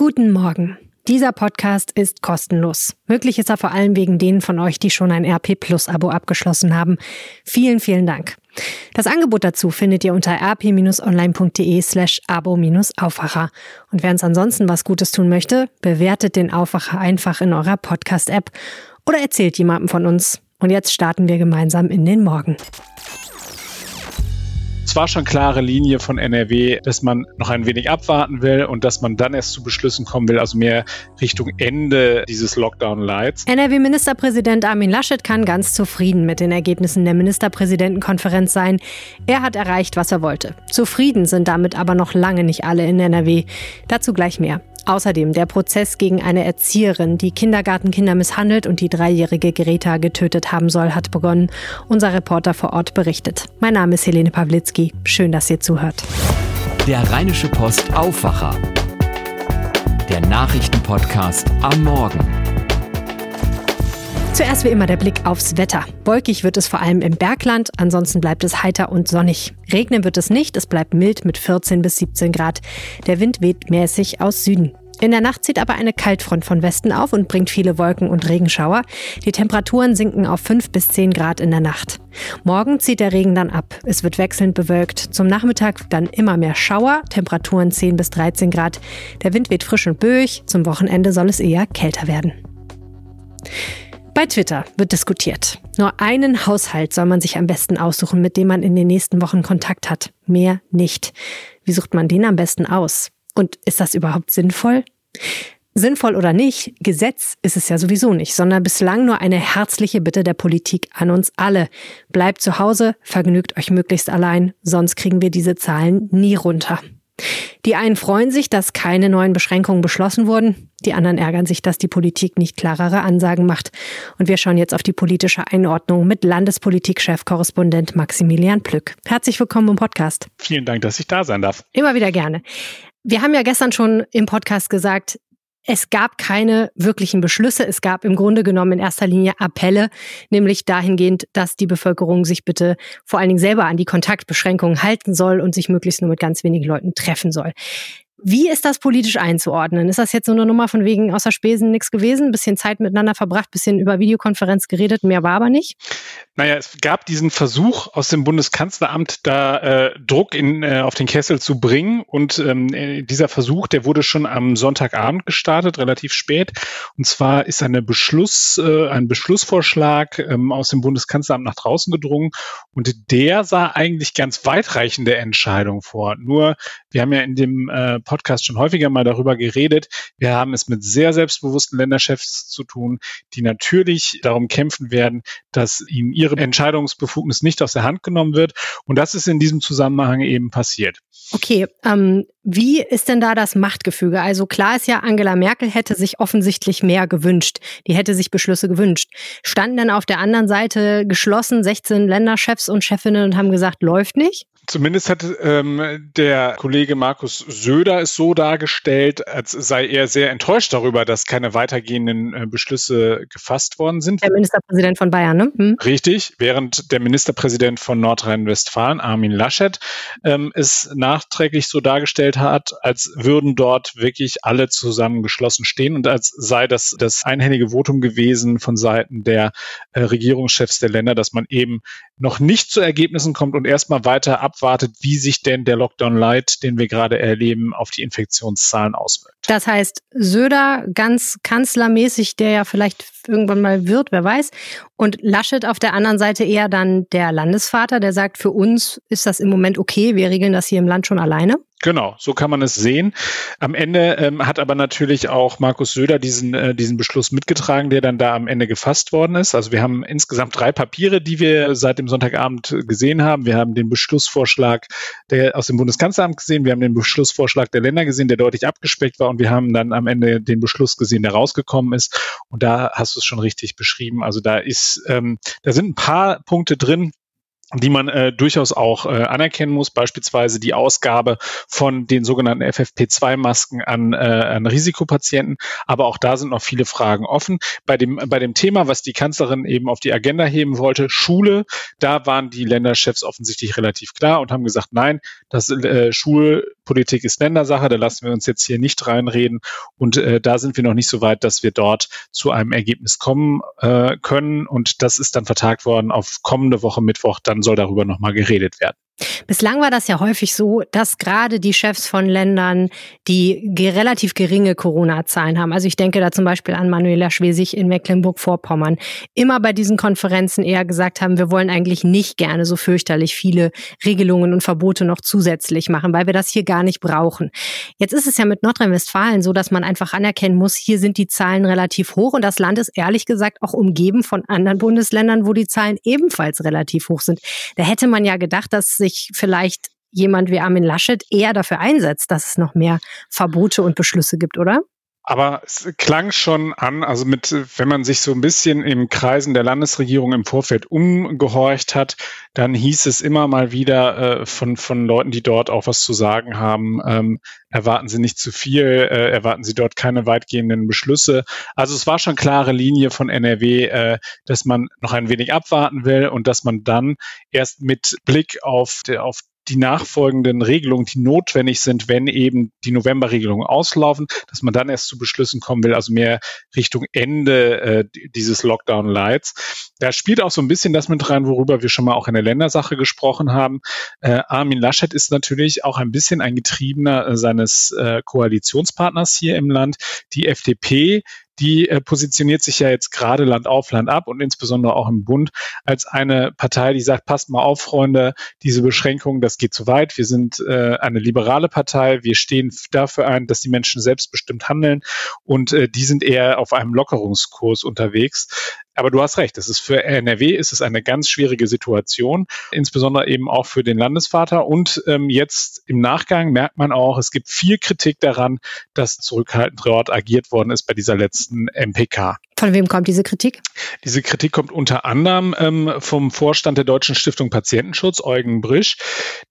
Guten Morgen. Dieser Podcast ist kostenlos. Möglich ist er vor allem wegen denen von euch, die schon ein RP Plus Abo abgeschlossen haben. Vielen, vielen Dank. Das Angebot dazu findet ihr unter rp-online.de slash abo-aufwacher. Und wer uns ansonsten was Gutes tun möchte, bewertet den Aufwacher einfach in eurer Podcast-App oder erzählt jemandem von uns. Und jetzt starten wir gemeinsam in den Morgen. Es war schon klare Linie von NRW, dass man noch ein wenig abwarten will und dass man dann erst zu Beschlüssen kommen will, also mehr Richtung Ende dieses Lockdown-Lights. NRW-Ministerpräsident Armin Laschet kann ganz zufrieden mit den Ergebnissen der Ministerpräsidentenkonferenz sein. Er hat erreicht, was er wollte. Zufrieden sind damit aber noch lange nicht alle in NRW. Dazu gleich mehr. Außerdem der Prozess gegen eine Erzieherin, die Kindergartenkinder misshandelt und die dreijährige Greta getötet haben soll, hat begonnen. Unser Reporter vor Ort berichtet. Mein Name ist Helene Pawlitzki. Schön, dass ihr zuhört. Der Rheinische Post Aufwacher. Der Nachrichtenpodcast am Morgen. Zuerst wie immer der Blick aufs Wetter. Wolkig wird es vor allem im Bergland, ansonsten bleibt es heiter und sonnig. Regnen wird es nicht, es bleibt mild mit 14 bis 17 Grad. Der Wind weht mäßig aus Süden. In der Nacht zieht aber eine Kaltfront von Westen auf und bringt viele Wolken und Regenschauer. Die Temperaturen sinken auf 5 bis 10 Grad in der Nacht. Morgen zieht der Regen dann ab. Es wird wechselnd bewölkt. Zum Nachmittag dann immer mehr Schauer, Temperaturen 10 bis 13 Grad. Der Wind weht frisch und böig. Zum Wochenende soll es eher kälter werden. Bei Twitter wird diskutiert. Nur einen Haushalt soll man sich am besten aussuchen, mit dem man in den nächsten Wochen Kontakt hat. Mehr nicht. Wie sucht man den am besten aus? Und ist das überhaupt sinnvoll? Sinnvoll oder nicht, Gesetz ist es ja sowieso nicht, sondern bislang nur eine herzliche Bitte der Politik an uns alle. Bleibt zu Hause, vergnügt euch möglichst allein, sonst kriegen wir diese Zahlen nie runter. Die einen freuen sich, dass keine neuen Beschränkungen beschlossen wurden. Die anderen ärgern sich, dass die Politik nicht klarere Ansagen macht. Und wir schauen jetzt auf die politische Einordnung mit Landespolitik-Chefkorrespondent Maximilian Plück. Herzlich willkommen im Podcast. Vielen Dank, dass ich da sein darf. Immer wieder gerne. Wir haben ja gestern schon im Podcast gesagt, es gab keine wirklichen Beschlüsse. Es gab im Grunde genommen in erster Linie Appelle, nämlich dahingehend, dass die Bevölkerung sich bitte vor allen Dingen selber an die Kontaktbeschränkungen halten soll und sich möglichst nur mit ganz wenigen Leuten treffen soll. Wie ist das politisch einzuordnen? Ist das jetzt so eine Nummer von wegen außer Spesen nichts gewesen? Bisschen Zeit miteinander verbracht, bisschen über Videokonferenz geredet, mehr war aber nicht? Naja, es gab diesen Versuch aus dem Bundeskanzleramt, da äh, Druck in, äh, auf den Kessel zu bringen. Und ähm, äh, dieser Versuch, der wurde schon am Sonntagabend gestartet, relativ spät. Und zwar ist eine Beschluss, äh, ein Beschlussvorschlag ähm, aus dem Bundeskanzleramt nach draußen gedrungen. Und der sah eigentlich ganz weitreichende Entscheidungen vor. Nur, wir haben ja in dem äh, Podcast schon häufiger mal darüber geredet. Wir haben es mit sehr selbstbewussten Länderchefs zu tun, die natürlich darum kämpfen werden, dass ihnen ihre Entscheidungsbefugnis nicht aus der Hand genommen wird. Und das ist in diesem Zusammenhang eben passiert. Okay, ähm, wie ist denn da das Machtgefüge? Also klar ist ja, Angela Merkel hätte sich offensichtlich mehr gewünscht. Die hätte sich Beschlüsse gewünscht. Standen denn auf der anderen Seite geschlossen 16 Länderchefs und Chefinnen und haben gesagt, läuft nicht? Zumindest hat ähm, der Kollege Markus Söder es so dargestellt, als sei er sehr enttäuscht darüber, dass keine weitergehenden äh, Beschlüsse gefasst worden sind. Der Ministerpräsident von Bayern, ne? Hm. Richtig, während der Ministerpräsident von Nordrhein-Westfalen, Armin Laschet, ähm, es nachträglich so dargestellt hat, als würden dort wirklich alle zusammen geschlossen stehen und als sei das das einhellige Votum gewesen von Seiten der äh, Regierungschefs der Länder, dass man eben noch nicht zu Ergebnissen kommt und erstmal weiter ab abwartet, wie sich denn der Lockdown Light, den wir gerade erleben, auf die Infektionszahlen auswirkt. Das heißt, Söder ganz kanzlermäßig, der ja vielleicht irgendwann mal wird, wer weiß. Und Laschet auf der anderen Seite eher dann der Landesvater, der sagt, für uns ist das im Moment okay, wir regeln das hier im Land schon alleine. Genau, so kann man es sehen. Am Ende ähm, hat aber natürlich auch Markus Söder diesen, äh, diesen Beschluss mitgetragen, der dann da am Ende gefasst worden ist. Also wir haben insgesamt drei Papiere, die wir seit dem Sonntagabend gesehen haben. Wir haben den Beschlussvorschlag der, aus dem Bundeskanzleramt gesehen, wir haben den Beschlussvorschlag der Länder gesehen, der deutlich abgespeckt war und wir haben dann am Ende den Beschluss gesehen, der rausgekommen ist. Und da hast du es schon richtig beschrieben. Also da ist, ähm, da sind ein paar Punkte drin, die man äh, durchaus auch äh, anerkennen muss, beispielsweise die Ausgabe von den sogenannten FFP2-Masken an, äh, an Risikopatienten. Aber auch da sind noch viele Fragen offen. Bei dem, bei dem Thema, was die Kanzlerin eben auf die Agenda heben wollte, Schule, da waren die Länderchefs offensichtlich relativ klar und haben gesagt, nein, das äh, Schulpolitik ist Ländersache, da lassen wir uns jetzt hier nicht reinreden. Und äh, da sind wir noch nicht so weit, dass wir dort zu einem Ergebnis kommen äh, können. Und das ist dann vertagt worden auf kommende Woche Mittwoch dann soll darüber nochmal geredet werden. Bislang war das ja häufig so, dass gerade die Chefs von Ländern, die relativ geringe Corona-Zahlen haben, also ich denke da zum Beispiel an Manuela Schwesig in Mecklenburg-Vorpommern, immer bei diesen Konferenzen eher gesagt haben, wir wollen eigentlich nicht gerne so fürchterlich viele Regelungen und Verbote noch zusätzlich machen, weil wir das hier gar nicht brauchen. Jetzt ist es ja mit Nordrhein-Westfalen so, dass man einfach anerkennen muss, hier sind die Zahlen relativ hoch und das Land ist ehrlich gesagt auch umgeben von anderen Bundesländern, wo die Zahlen ebenfalls relativ hoch sind. Da hätte man ja gedacht, dass sich vielleicht jemand wie Armin Laschet eher dafür einsetzt, dass es noch mehr Verbote und Beschlüsse gibt, oder? Aber es klang schon an, also mit, wenn man sich so ein bisschen im Kreisen der Landesregierung im Vorfeld umgehorcht hat, dann hieß es immer mal wieder äh, von, von Leuten, die dort auch was zu sagen haben, ähm, erwarten Sie nicht zu viel, äh, erwarten Sie dort keine weitgehenden Beschlüsse. Also es war schon klare Linie von NRW, äh, dass man noch ein wenig abwarten will und dass man dann erst mit Blick auf, auf die nachfolgenden Regelungen, die notwendig sind, wenn eben die Novemberregelungen auslaufen, dass man dann erst zu Beschlüssen kommen will, also mehr Richtung Ende äh, dieses Lockdown-Lights. Da spielt auch so ein bisschen das mit rein, worüber wir schon mal auch in der Ländersache gesprochen haben. Äh, Armin Laschet ist natürlich auch ein bisschen ein Getriebener äh, seines äh, Koalitionspartners hier im Land. Die FDP, die äh, positioniert sich ja jetzt gerade Land auf, Land ab und insbesondere auch im Bund als eine Partei, die sagt, passt mal auf, Freunde, diese Beschränkungen, das geht zu weit. Wir sind äh, eine liberale Partei. Wir stehen dafür ein, dass die Menschen selbstbestimmt handeln und äh, die sind eher auf einem Lockerungskurs unterwegs. Aber du hast recht, es ist für NRW ist es eine ganz schwierige Situation, insbesondere eben auch für den Landesvater. Und ähm, jetzt im Nachgang merkt man auch, es gibt viel Kritik daran, dass zurückhaltend dort agiert worden ist bei dieser letzten MPK. Von wem kommt diese Kritik? Diese Kritik kommt unter anderem ähm, vom Vorstand der Deutschen Stiftung Patientenschutz, Eugen Brisch.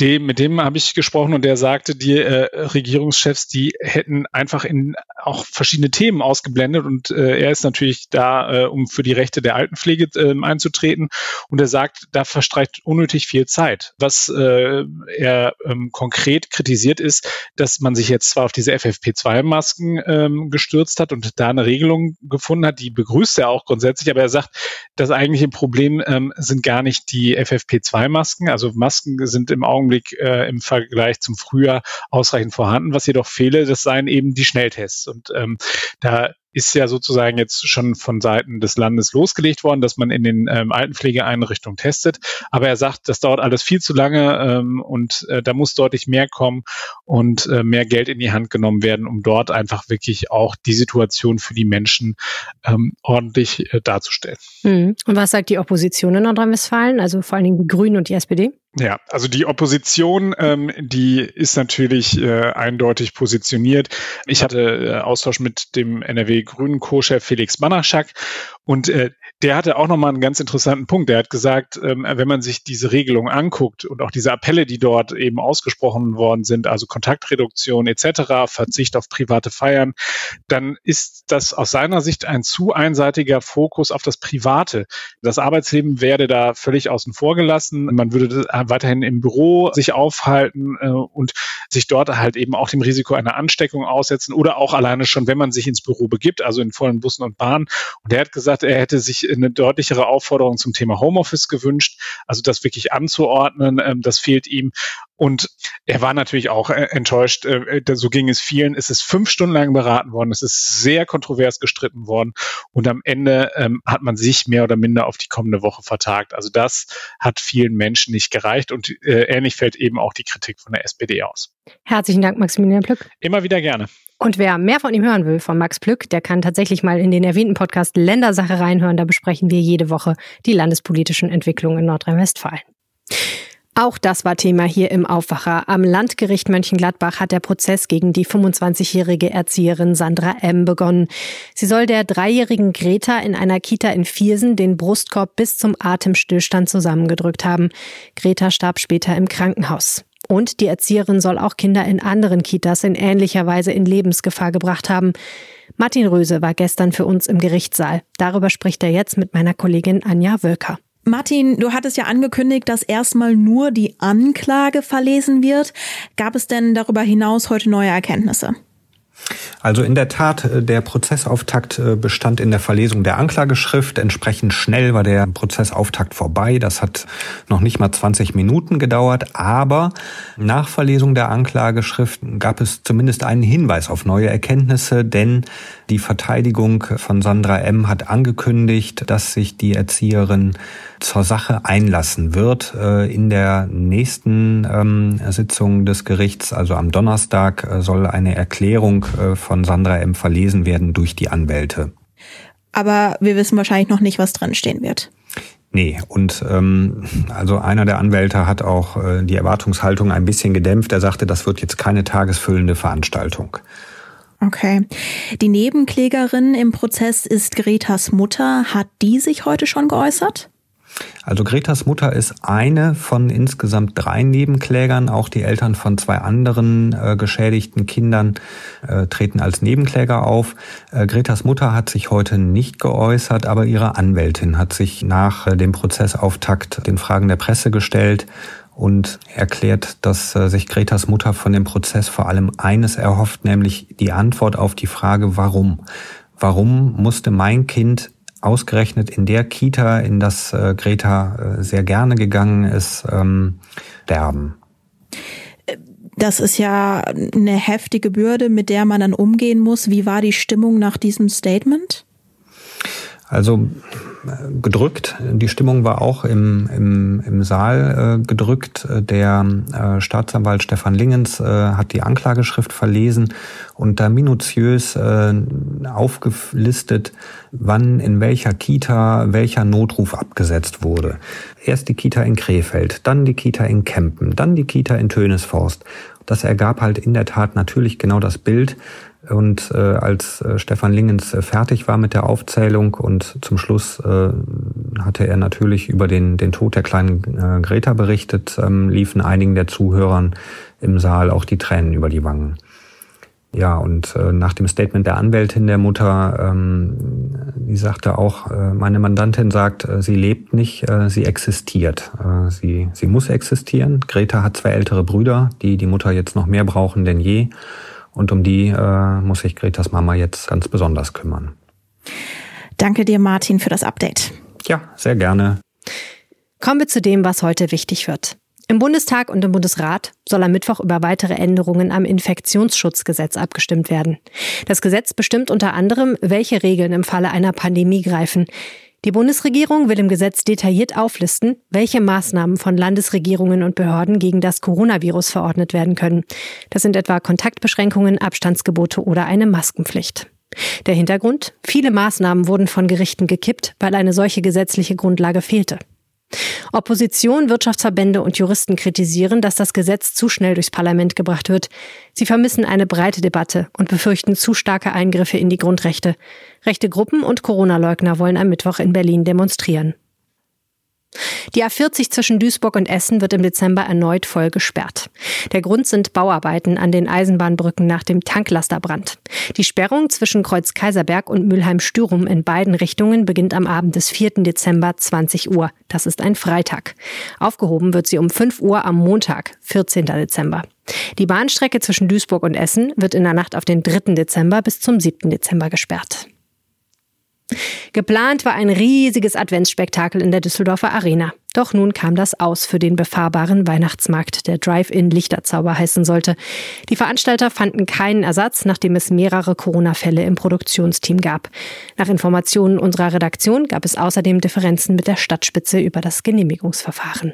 Dem, mit dem habe ich gesprochen und der sagte, die äh, Regierungschefs, die hätten einfach in auch verschiedene Themen ausgeblendet und äh, er ist natürlich da, äh, um für die Rechte der Altenpflege äh, einzutreten und er sagt, da verstreicht unnötig viel Zeit. Was äh, er ähm, konkret kritisiert ist, dass man sich jetzt zwar auf diese FFP2-Masken ähm, gestürzt hat und da eine Regelung gefunden hat, die begrüßt er auch grundsätzlich, aber er sagt, das eigentliche Problem ähm, sind gar nicht die FFP2-Masken. Also Masken sind im Augenblick äh, im Vergleich zum Frühjahr ausreichend vorhanden. Was jedoch fehle, das seien eben die Schnelltests. Und ähm, da ist ja sozusagen jetzt schon von Seiten des Landes losgelegt worden, dass man in den ähm, Altenpflegeeinrichtungen testet. Aber er sagt, das dauert alles viel zu lange ähm, und äh, da muss deutlich mehr kommen und äh, mehr Geld in die Hand genommen werden, um dort einfach wirklich auch die Situation für die Menschen ähm, ordentlich äh, darzustellen. Mhm. Und was sagt die Opposition in Nordrhein-Westfalen, also vor allen Dingen die Grünen und die SPD? Ja, also die Opposition, ähm, die ist natürlich äh, eindeutig positioniert. Ich hatte äh, Austausch mit dem NRW-Grünen Co-Chef Felix Banaschak und äh, der hatte auch nochmal einen ganz interessanten Punkt. Der hat gesagt, ähm, wenn man sich diese Regelung anguckt und auch diese Appelle, die dort eben ausgesprochen worden sind, also Kontaktreduktion etc., Verzicht auf private Feiern, dann ist das aus seiner Sicht ein zu einseitiger Fokus auf das Private. Das Arbeitsleben werde da völlig außen vor gelassen. Man würde weiterhin im Büro sich aufhalten äh, und sich dort halt eben auch dem Risiko einer Ansteckung aussetzen oder auch alleine schon, wenn man sich ins Büro begibt, also in vollen Bussen und Bahnen. Und er hat gesagt, er hätte sich eine deutlichere Aufforderung zum Thema Homeoffice gewünscht, also das wirklich anzuordnen, ähm, das fehlt ihm. Und er war natürlich auch äh, enttäuscht. Äh, so ging es vielen. Es ist fünf Stunden lang beraten worden. Es ist sehr kontrovers gestritten worden. Und am Ende ähm, hat man sich mehr oder minder auf die kommende Woche vertagt. Also das hat vielen Menschen nicht gereicht. Und äh, ähnlich fällt eben auch die Kritik von der SPD aus. Herzlichen Dank, Maximilian Plück. Immer wieder gerne. Und wer mehr von ihm hören will, von Max Plück, der kann tatsächlich mal in den erwähnten Podcast Ländersache reinhören. Da besprechen wir jede Woche die landespolitischen Entwicklungen in Nordrhein-Westfalen. Auch das war Thema hier im Aufwacher. Am Landgericht Mönchengladbach hat der Prozess gegen die 25-jährige Erzieherin Sandra M. begonnen. Sie soll der dreijährigen Greta in einer Kita in Viersen den Brustkorb bis zum Atemstillstand zusammengedrückt haben. Greta starb später im Krankenhaus. Und die Erzieherin soll auch Kinder in anderen Kitas in ähnlicher Weise in Lebensgefahr gebracht haben. Martin Röse war gestern für uns im Gerichtssaal. Darüber spricht er jetzt mit meiner Kollegin Anja Wölker. Martin, du hattest ja angekündigt, dass erstmal nur die Anklage verlesen wird. Gab es denn darüber hinaus heute neue Erkenntnisse? Also in der Tat, äh, der Prozessauftakt äh, bestand in der Verlesung der Anklageschrift. Entsprechend schnell war der Prozessauftakt vorbei. Das hat noch nicht mal 20 Minuten gedauert. Aber nach Verlesung der Anklageschrift gab es zumindest einen Hinweis auf neue Erkenntnisse, denn die Verteidigung von Sandra M. hat angekündigt, dass sich die Erzieherin zur Sache einlassen wird. Äh, in der nächsten ähm, Sitzung des Gerichts, also am Donnerstag, soll eine Erklärung äh, von Sandra M. verlesen werden durch die Anwälte. Aber wir wissen wahrscheinlich noch nicht, was drinstehen wird. Nee, und ähm, also einer der Anwälte hat auch äh, die Erwartungshaltung ein bisschen gedämpft. Er sagte, das wird jetzt keine tagesfüllende Veranstaltung. Okay. Die Nebenklägerin im Prozess ist Gretas Mutter. Hat die sich heute schon geäußert? Also Gretas Mutter ist eine von insgesamt drei Nebenklägern. Auch die Eltern von zwei anderen äh, geschädigten Kindern äh, treten als Nebenkläger auf. Äh, Gretas Mutter hat sich heute nicht geäußert, aber ihre Anwältin hat sich nach äh, dem Prozessauftakt den Fragen der Presse gestellt und erklärt, dass äh, sich Gretas Mutter von dem Prozess vor allem eines erhofft, nämlich die Antwort auf die Frage, warum. Warum musste mein Kind ausgerechnet in der Kita, in das äh, Greta äh, sehr gerne gegangen ist, ähm, sterben. Das ist ja eine heftige Bürde, mit der man dann umgehen muss. Wie war die Stimmung nach diesem Statement? Also gedrückt. Die Stimmung war auch im, im, im Saal äh, gedrückt. Der äh, Staatsanwalt Stefan Lingens äh, hat die Anklageschrift verlesen und da minutiös äh, aufgelistet, wann in welcher Kita welcher Notruf abgesetzt wurde. Erst die Kita in Krefeld, dann die Kita in Kempen, dann die Kita in Tönesforst. Das ergab halt in der Tat natürlich genau das Bild, und äh, als äh, Stefan Lingens äh, fertig war mit der Aufzählung und zum Schluss äh, hatte er natürlich über den, den Tod der kleinen äh, Greta berichtet, ähm, liefen einigen der Zuhörern im Saal auch die Tränen über die Wangen. Ja, und äh, nach dem Statement der Anwältin der Mutter, ähm, die sagte auch, äh, meine Mandantin sagt, äh, sie lebt nicht, äh, sie existiert. Äh, sie, sie muss existieren. Greta hat zwei ältere Brüder, die die Mutter jetzt noch mehr brauchen denn je. Und um die äh, muss sich Gretas Mama jetzt ganz besonders kümmern. Danke dir, Martin, für das Update. Ja, sehr gerne. Kommen wir zu dem, was heute wichtig wird. Im Bundestag und im Bundesrat soll am Mittwoch über weitere Änderungen am Infektionsschutzgesetz abgestimmt werden. Das Gesetz bestimmt unter anderem, welche Regeln im Falle einer Pandemie greifen. Die Bundesregierung will im Gesetz detailliert auflisten, welche Maßnahmen von Landesregierungen und Behörden gegen das Coronavirus verordnet werden können. Das sind etwa Kontaktbeschränkungen, Abstandsgebote oder eine Maskenpflicht. Der Hintergrund? Viele Maßnahmen wurden von Gerichten gekippt, weil eine solche gesetzliche Grundlage fehlte. Opposition, Wirtschaftsverbände und Juristen kritisieren, dass das Gesetz zu schnell durchs Parlament gebracht wird. Sie vermissen eine breite Debatte und befürchten zu starke Eingriffe in die Grundrechte. Rechte Gruppen und Corona-Leugner wollen am Mittwoch in Berlin demonstrieren. Die A40 zwischen Duisburg und Essen wird im Dezember erneut voll gesperrt. Der Grund sind Bauarbeiten an den Eisenbahnbrücken nach dem Tanklasterbrand. Die Sperrung zwischen Kreuz Kaiserberg und Mülheim-Stürum in beiden Richtungen beginnt am Abend des 4. Dezember 20 Uhr. Das ist ein Freitag. Aufgehoben wird sie um 5 Uhr am Montag, 14. Dezember. Die Bahnstrecke zwischen Duisburg und Essen wird in der Nacht auf den 3. Dezember bis zum 7. Dezember gesperrt. Geplant war ein riesiges Adventsspektakel in der Düsseldorfer Arena. Doch nun kam das aus für den befahrbaren Weihnachtsmarkt, der Drive-In Lichterzauber heißen sollte. Die Veranstalter fanden keinen Ersatz, nachdem es mehrere Corona-Fälle im Produktionsteam gab. Nach Informationen unserer Redaktion gab es außerdem Differenzen mit der Stadtspitze über das Genehmigungsverfahren.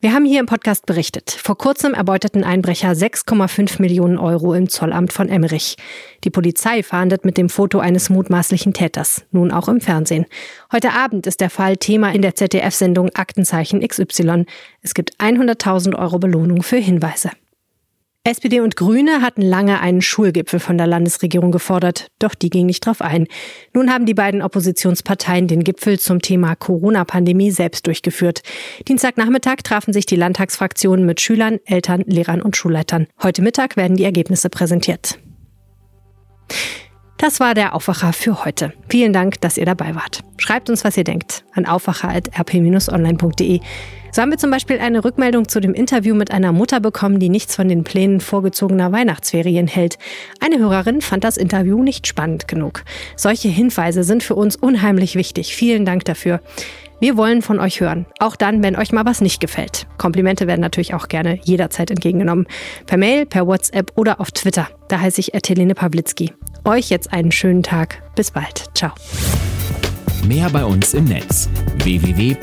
Wir haben hier im Podcast berichtet. Vor kurzem erbeuteten Einbrecher 6,5 Millionen Euro im Zollamt von Emmerich. Die Polizei fahndet mit dem Foto eines mutmaßlichen Täters, nun auch im Fernsehen. Heute Abend ist der Fall Thema in der ZDF-Sendung Aktenzeichen XY. Es gibt 100.000 Euro Belohnung für Hinweise. SPD und Grüne hatten lange einen Schulgipfel von der Landesregierung gefordert, doch die ging nicht drauf ein. Nun haben die beiden Oppositionsparteien den Gipfel zum Thema Corona-Pandemie selbst durchgeführt. Dienstagnachmittag trafen sich die Landtagsfraktionen mit Schülern, Eltern, Lehrern und Schulleitern. Heute Mittag werden die Ergebnisse präsentiert. Das war der Aufwacher für heute. Vielen Dank, dass ihr dabei wart. Schreibt uns, was ihr denkt, an aufwacher.rp-online.de. So haben wir zum Beispiel eine Rückmeldung zu dem Interview mit einer Mutter bekommen, die nichts von den Plänen vorgezogener Weihnachtsferien hält. Eine Hörerin fand das Interview nicht spannend genug. Solche Hinweise sind für uns unheimlich wichtig. Vielen Dank dafür. Wir wollen von euch hören, auch dann, wenn euch mal was nicht gefällt. Komplimente werden natürlich auch gerne jederzeit entgegengenommen. Per Mail, per WhatsApp oder auf Twitter. Da heiße ich Helene Pawlitzki. Euch jetzt einen schönen Tag. Bis bald. Ciao. Mehr bei uns im Netz www.rp-online.de